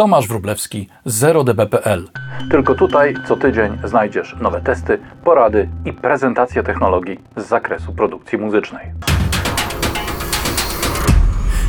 Tomasz Wróblewski, 0db.pl. Tylko tutaj co tydzień znajdziesz nowe testy, porady i prezentacje technologii z zakresu produkcji muzycznej.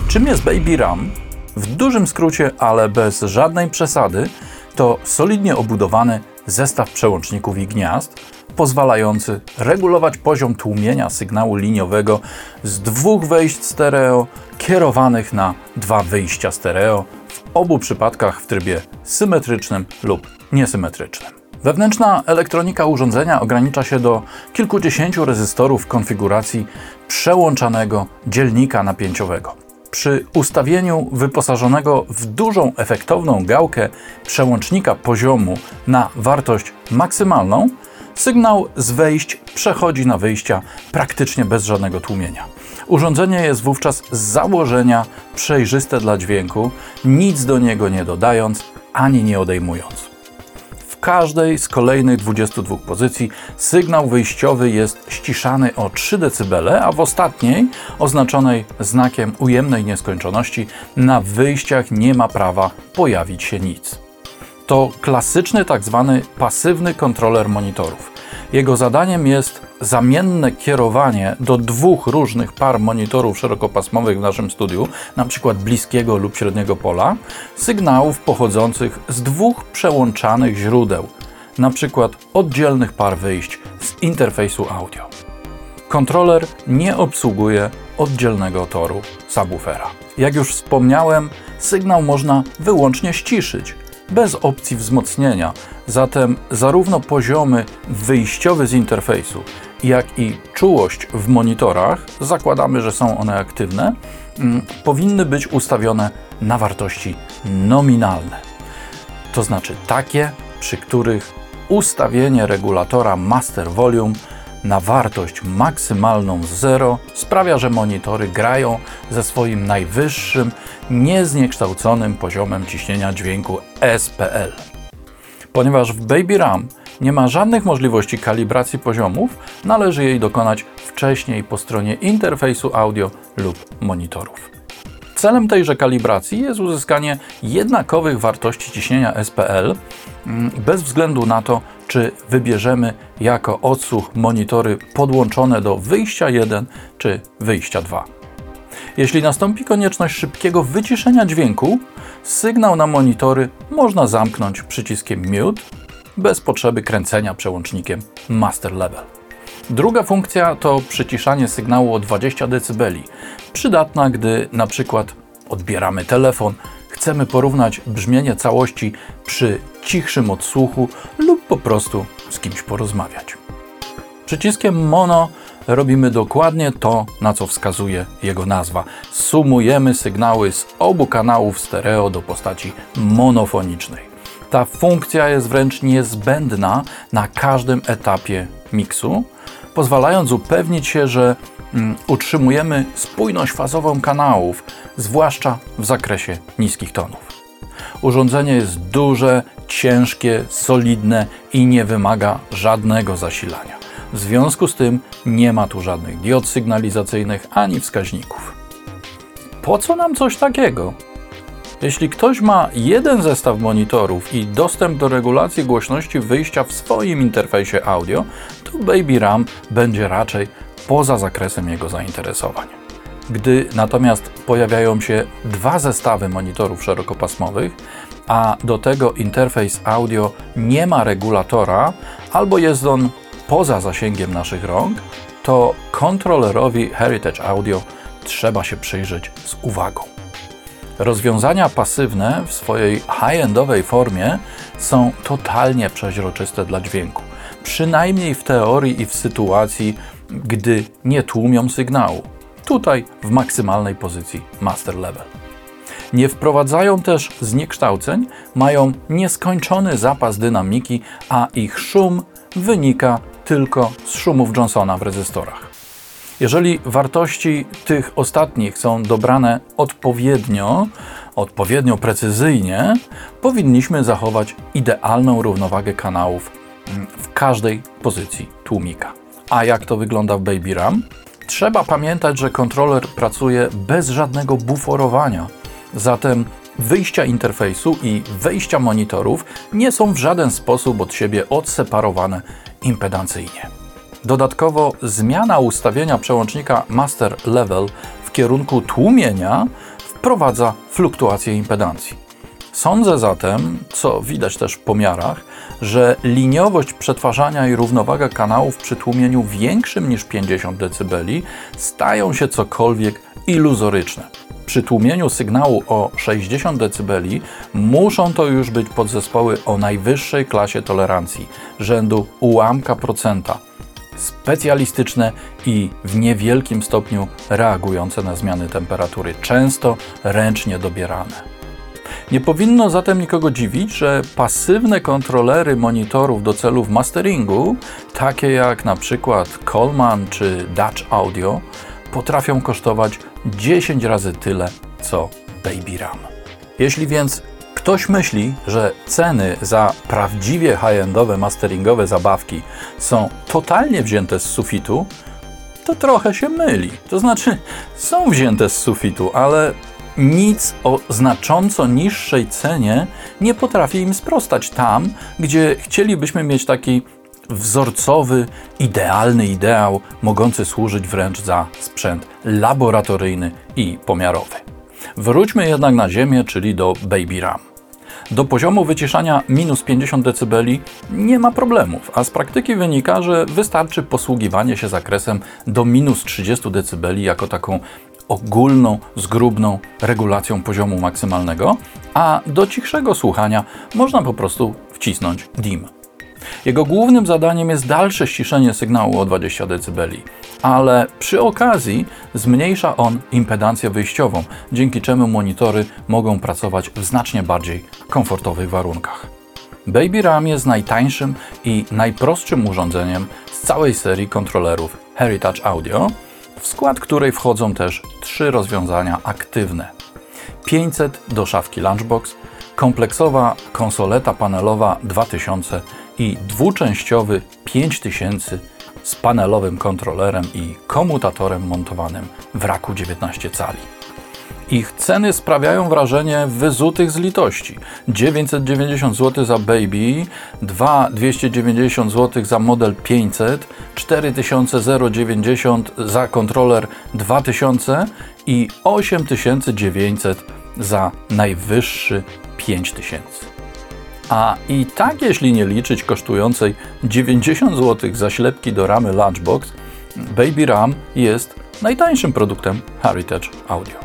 Czym jest Baby Ram? W dużym skrócie, ale bez żadnej przesady, to solidnie obudowany zestaw przełączników i gniazd, pozwalający regulować poziom tłumienia sygnału liniowego z dwóch wejść stereo kierowanych na dwa wyjścia stereo, obu przypadkach w trybie symetrycznym lub niesymetrycznym. Wewnętrzna elektronika urządzenia ogranicza się do kilkudziesięciu rezystorów konfiguracji przełączanego dzielnika napięciowego. Przy ustawieniu wyposażonego w dużą efektowną gałkę przełącznika poziomu na wartość maksymalną, sygnał z wejść przechodzi na wyjścia praktycznie bez żadnego tłumienia. Urządzenie jest wówczas z założenia przejrzyste dla dźwięku, nic do niego nie dodając ani nie odejmując. W każdej z kolejnych 22 pozycji sygnał wyjściowy jest ściszany o 3 dB, a w ostatniej, oznaczonej znakiem ujemnej nieskończoności, na wyjściach nie ma prawa pojawić się nic. To klasyczny tak zwany pasywny kontroler monitorów. Jego zadaniem jest zamienne kierowanie do dwóch różnych par monitorów szerokopasmowych w naszym studiu, na przykład bliskiego lub średniego pola, sygnałów pochodzących z dwóch przełączanych źródeł, na przykład oddzielnych par wyjść z interfejsu audio. Kontroler nie obsługuje oddzielnego toru subwoofera. Jak już wspomniałem, sygnał można wyłącznie ściszyć, bez opcji wzmocnienia. Zatem zarówno poziomy wyjściowe z interfejsu, jak i czułość w monitorach, zakładamy, że są one aktywne, mm, powinny być ustawione na wartości nominalne. To znaczy takie, przy których ustawienie regulatora Master Volume na wartość maksymalną 0 sprawia, że monitory grają ze swoim najwyższym, niezniekształconym poziomem ciśnienia dźwięku SPL. Ponieważ w Baby RAM nie ma żadnych możliwości kalibracji poziomów, należy jej dokonać wcześniej po stronie interfejsu audio lub monitorów. Celem tejże kalibracji jest uzyskanie jednakowych wartości ciśnienia SPL mm, bez względu na to, czy wybierzemy jako odsłuch monitory podłączone do wyjścia 1 czy wyjścia 2. Jeśli nastąpi konieczność szybkiego wyciszenia dźwięku, sygnał na monitory można zamknąć przyciskiem Mute bez potrzeby kręcenia przełącznikiem Master Level. Druga funkcja to przyciszanie sygnału o 20 dB, przydatna gdy na przykład odbieramy telefon, chcemy porównać brzmienie całości przy cichszym odsłuchu lub po prostu z kimś porozmawiać. Przyciskiem mono robimy dokładnie to, na co wskazuje jego nazwa. Sumujemy sygnały z obu kanałów stereo do postaci monofonicznej. Ta funkcja jest wręcz niezbędna na każdym etapie miksu, pozwalając upewnić się, że mm, utrzymujemy spójność fazową kanałów, zwłaszcza w zakresie niskich tonów. Urządzenie jest duże, ciężkie, solidne i nie wymaga żadnego zasilania. W związku z tym nie ma tu żadnych diod sygnalizacyjnych ani wskaźników. Po co nam coś takiego? Jeśli ktoś ma jeden zestaw monitorów i dostęp do regulacji głośności wyjścia w swoim interfejsie audio, to Baby RAM będzie raczej poza zakresem jego zainteresowań. Gdy natomiast pojawiają się dwa zestawy monitorów szerokopasmowych, a do tego interfejs audio nie ma regulatora albo jest on poza zasięgiem naszych rąk, to kontrolerowi Heritage Audio trzeba się przyjrzeć z uwagą. Rozwiązania pasywne w swojej high-endowej formie są totalnie przeźroczyste dla dźwięku, przynajmniej w teorii i w sytuacji, gdy nie tłumią sygnału. Tutaj w maksymalnej pozycji master level. Nie wprowadzają też zniekształceń, mają nieskończony zapas dynamiki, a ich szum wynika tylko z szumów Johnsona w rezystorach. Jeżeli wartości tych ostatnich są dobrane odpowiednio, odpowiednio precyzyjnie, powinniśmy zachować idealną równowagę kanałów mm, w każdej pozycji tłumika. A jak to wygląda w Baby RAM? Trzeba pamiętać, że kontroler pracuje bez żadnego buforowania, zatem Wyjścia interfejsu i wejścia monitorów nie są w żaden sposób od siebie odseparowane impedancyjnie. Dodatkowo zmiana ustawienia przełącznika Master Level w kierunku tłumienia wprowadza fluktuację impedancji. Sądzę zatem, co widać też w pomiarach, że liniowość przetwarzania i równowaga kanałów przy tłumieniu większym niż 50 dB stają się cokolwiek iluzoryczne. Przy tłumieniu sygnału o 60 dB muszą to już być podzespoły o najwyższej klasie tolerancji, rzędu ułamka procenta, specjalistyczne i w niewielkim stopniu reagujące na zmiany temperatury, często ręcznie dobierane. Nie powinno zatem nikogo dziwić, że pasywne kontrolery monitorów do celów masteringu, takie jak na przykład Coleman czy Dutch Audio, potrafią kosztować 10 razy tyle co Baby Ram. Jeśli więc ktoś myśli, że ceny za prawdziwie high-endowe masteringowe zabawki są totalnie wzięte z sufitu, to trochę się myli. To znaczy, są wzięte z sufitu, ale nic o znacząco niższej cenie nie potrafi im sprostać tam, gdzie chcielibyśmy mieć taki wzorcowy, idealny ideał, mogący służyć wręcz za sprzęt laboratoryjny i pomiarowy. Wróćmy jednak na ziemię, czyli do Baby Ram. Do poziomu wyciszania minus 50 dB nie ma problemów, a z praktyki wynika, że wystarczy posługiwanie się zakresem do minus 30 dB jako taką ogólną, zgrubną regulacją poziomu maksymalnego, a do cichszego słuchania można po prostu wcisnąć DIM. Jego głównym zadaniem jest dalsze ściszenie sygnału o 20 dB, ale przy okazji zmniejsza on impedancję wyjściową, dzięki czemu monitory mogą pracować w znacznie bardziej komfortowych warunkach. Baby Ram jest najtańszym i najprostszym urządzeniem z całej serii kontrolerów Heritage Audio, w skład której wchodzą też trzy rozwiązania aktywne. 500 do szafki Lunchbox, kompleksowa konsoleta panelowa 2000 i dwuczęściowy 5000 z panelowym kontrolerem i komutatorem montowanym w raku 19 cali. Ich ceny sprawiają wrażenie wyzutych z litości. 990 zł za Baby, 2290 zł za model 500, 4090 za kontroler 2000 i 8900 za najwyższy 5000. A i tak, jeśli nie liczyć kosztującej 90 zł za ślepki do ramy Lunchbox, Baby Ram jest najtańszym produktem Heritage Audio.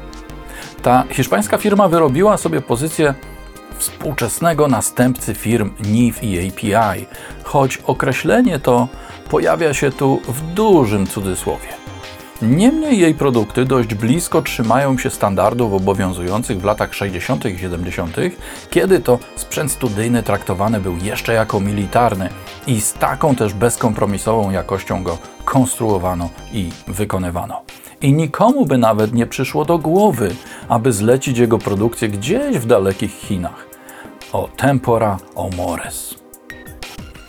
Ta hiszpańska firma wyrobiła sobie pozycję współczesnego następcy firm NIF i API, choć określenie to pojawia się tu w dużym cudzysłowie. Niemniej jej produkty dość blisko trzymają się standardów obowiązujących w latach 60. i 70., kiedy to sprzęt studyjny traktowany był jeszcze jako militarny i z taką też bezkompromisową jakością go konstruowano i wykonywano i nikomu by nawet nie przyszło do głowy, aby zlecić jego produkcję gdzieś w dalekich Chinach. O tempora, o mores.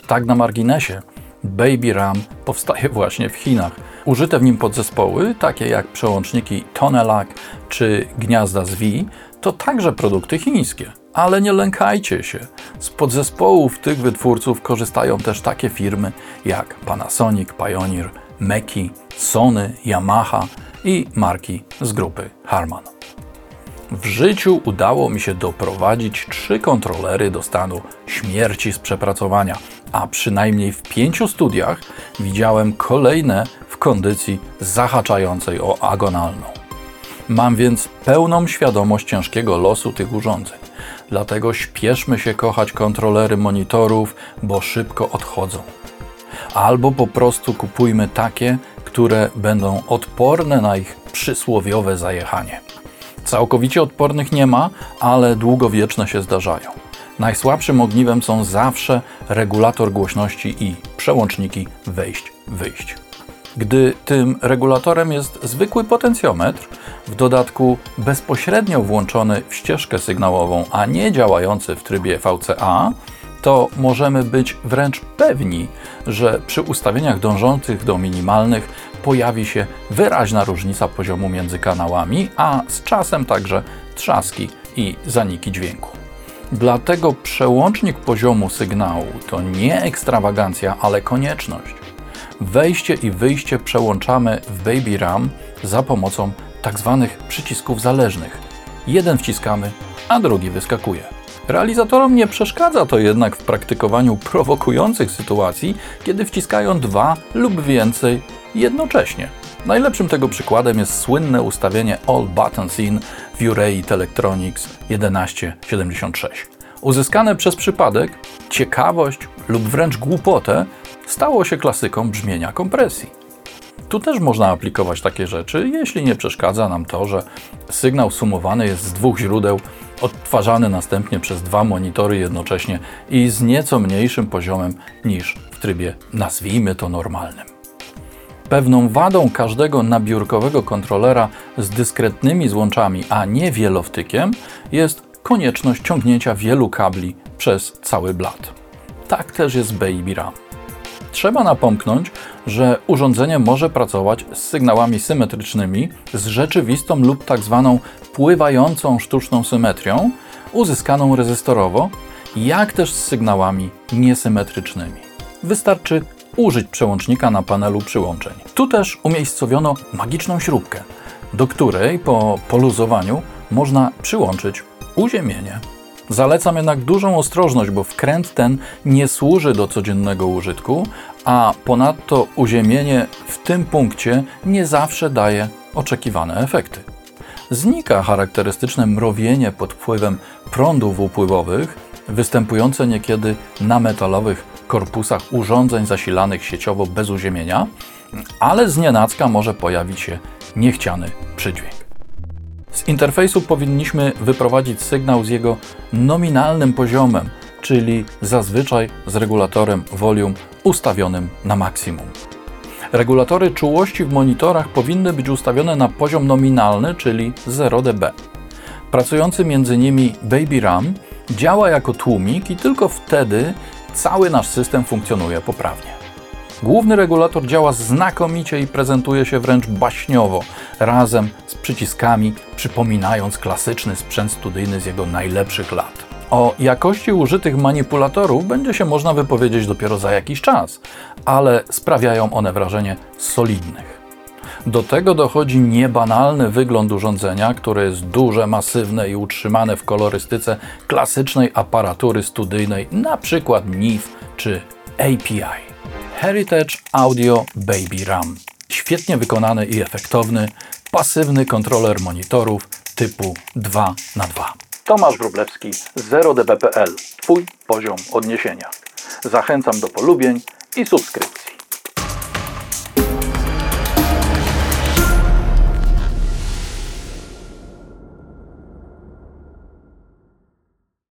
Tak na marginesie, Baby Ram powstaje właśnie w Chinach. Użyte w nim podzespoły, takie jak przełączniki Tonelac czy gniazda z Wi, to także produkty chińskie. Ale nie lękajcie się. Z podzespołów tych wytwórców korzystają też takie firmy jak Panasonic, Pioneer, Meki, Sony, Yamaha i marki z grupy Harman. W życiu udało mi się doprowadzić trzy kontrolery do stanu śmierci z przepracowania, a przynajmniej w pięciu studiach widziałem kolejne kondycji zahaczającej o agonalną. Mam więc pełną świadomość ciężkiego losu tych urządzeń. Dlatego śpieszmy się kochać kontrolery monitorów, bo szybko odchodzą albo po prostu kupujmy takie, które będą odporne na ich przysłowiowe zajechanie. Całkowicie odpornych nie ma, ale długowieczne się zdarzają. Najsłabszym ogniwem są zawsze regulator głośności i przełączniki wejść-wyjść. Gdy tym regulatorem jest zwykły potencjometr, w dodatku bezpośrednio włączony w ścieżkę sygnałową, a nie działający w trybie VCA, to możemy być wręcz pewni, że przy ustawieniach dążących do minimalnych pojawi się wyraźna różnica poziomu między kanałami, a z czasem także trzaski i zaniki dźwięku. Dlatego przełącznik poziomu sygnału to nie ekstrawagancja, ale konieczność. Wejście i wyjście przełączamy w Baby RAM za pomocą tak zwanych przycisków zależnych. Jeden wciskamy, a drugi wyskakuje. Realizatorom nie przeszkadza to jednak w praktykowaniu prowokujących sytuacji, kiedy wciskają dwa lub więcej jednocześnie. Najlepszym tego przykładem jest słynne ustawienie All Buttons In w Urei Telectronics 1176. Uzyskane przez przypadek, ciekawość lub wręcz głupotę stało się klasyką brzmienia kompresji. Tu też można aplikować takie rzeczy, jeśli nie przeszkadza nam to, że sygnał sumowany jest z dwóch źródeł, odtwarzany następnie przez dwa monitory jednocześnie i z nieco mniejszym poziomem niż w trybie, nazwijmy to normalnym. Pewną wadą każdego nabiórkowego kontrolera z dyskretnymi złączami, a nie wielowtykiem, jest konieczność ciągnięcia wielu kabli przez cały blat. Tak też jest Baby RAM. Trzeba napomknąć, że urządzenie może pracować z sygnałami symetrycznymi z rzeczywistą lub tak zwaną pływającą sztuczną symetrią, uzyskaną rezystorowo, jak też z sygnałami niesymetrycznymi. Wystarczy użyć przełącznika na panelu przyłączeń. Tu też umiejscowiono magiczną śrubkę, do której po poluzowaniu można przyłączyć uziemienie. Zalecam jednak dużą ostrożność, bo wkręt ten nie służy do codziennego użytku, a ponadto uziemienie w tym punkcie nie zawsze daje oczekiwane efekty. Znika charakterystyczne mrowienie pod wpływem prądów upływowych, występujące niekiedy na metalowych korpusach urządzeń zasilanych sieciowo bez uziemienia, ale znienacka może pojawić się niechciany przydźwięk. Z interfejsu powinniśmy wyprowadzić sygnał z jego nominalnym poziomem, czyli zazwyczaj z regulatorem volume ustawionym na maksimum. Regulatory czułości w monitorach powinny być ustawione na poziom nominalny, czyli 0 dB. Pracujący między nimi Baby RAM działa jako tłumik i tylko wtedy cały nasz system funkcjonuje poprawnie. Główny regulator działa znakomicie i prezentuje się wręcz baśniowo, razem z przyciskami, przypominając klasyczny sprzęt studyjny z jego najlepszych lat. O jakości użytych manipulatorów będzie się można wypowiedzieć dopiero za jakiś czas, ale sprawiają one wrażenie solidnych. Do tego dochodzi niebanalny wygląd urządzenia, które jest duże, masywne i utrzymane w kolorystyce klasycznej aparatury studyjnej, np. NIF czy API. Heritage Audio Baby RAM. Świetnie wykonany i efektowny, pasywny kontroler monitorów typu 2 na 2 Tomasz Wróblewski, 0dB.pl. Twój poziom odniesienia. Zachęcam do polubień i subskrypcji.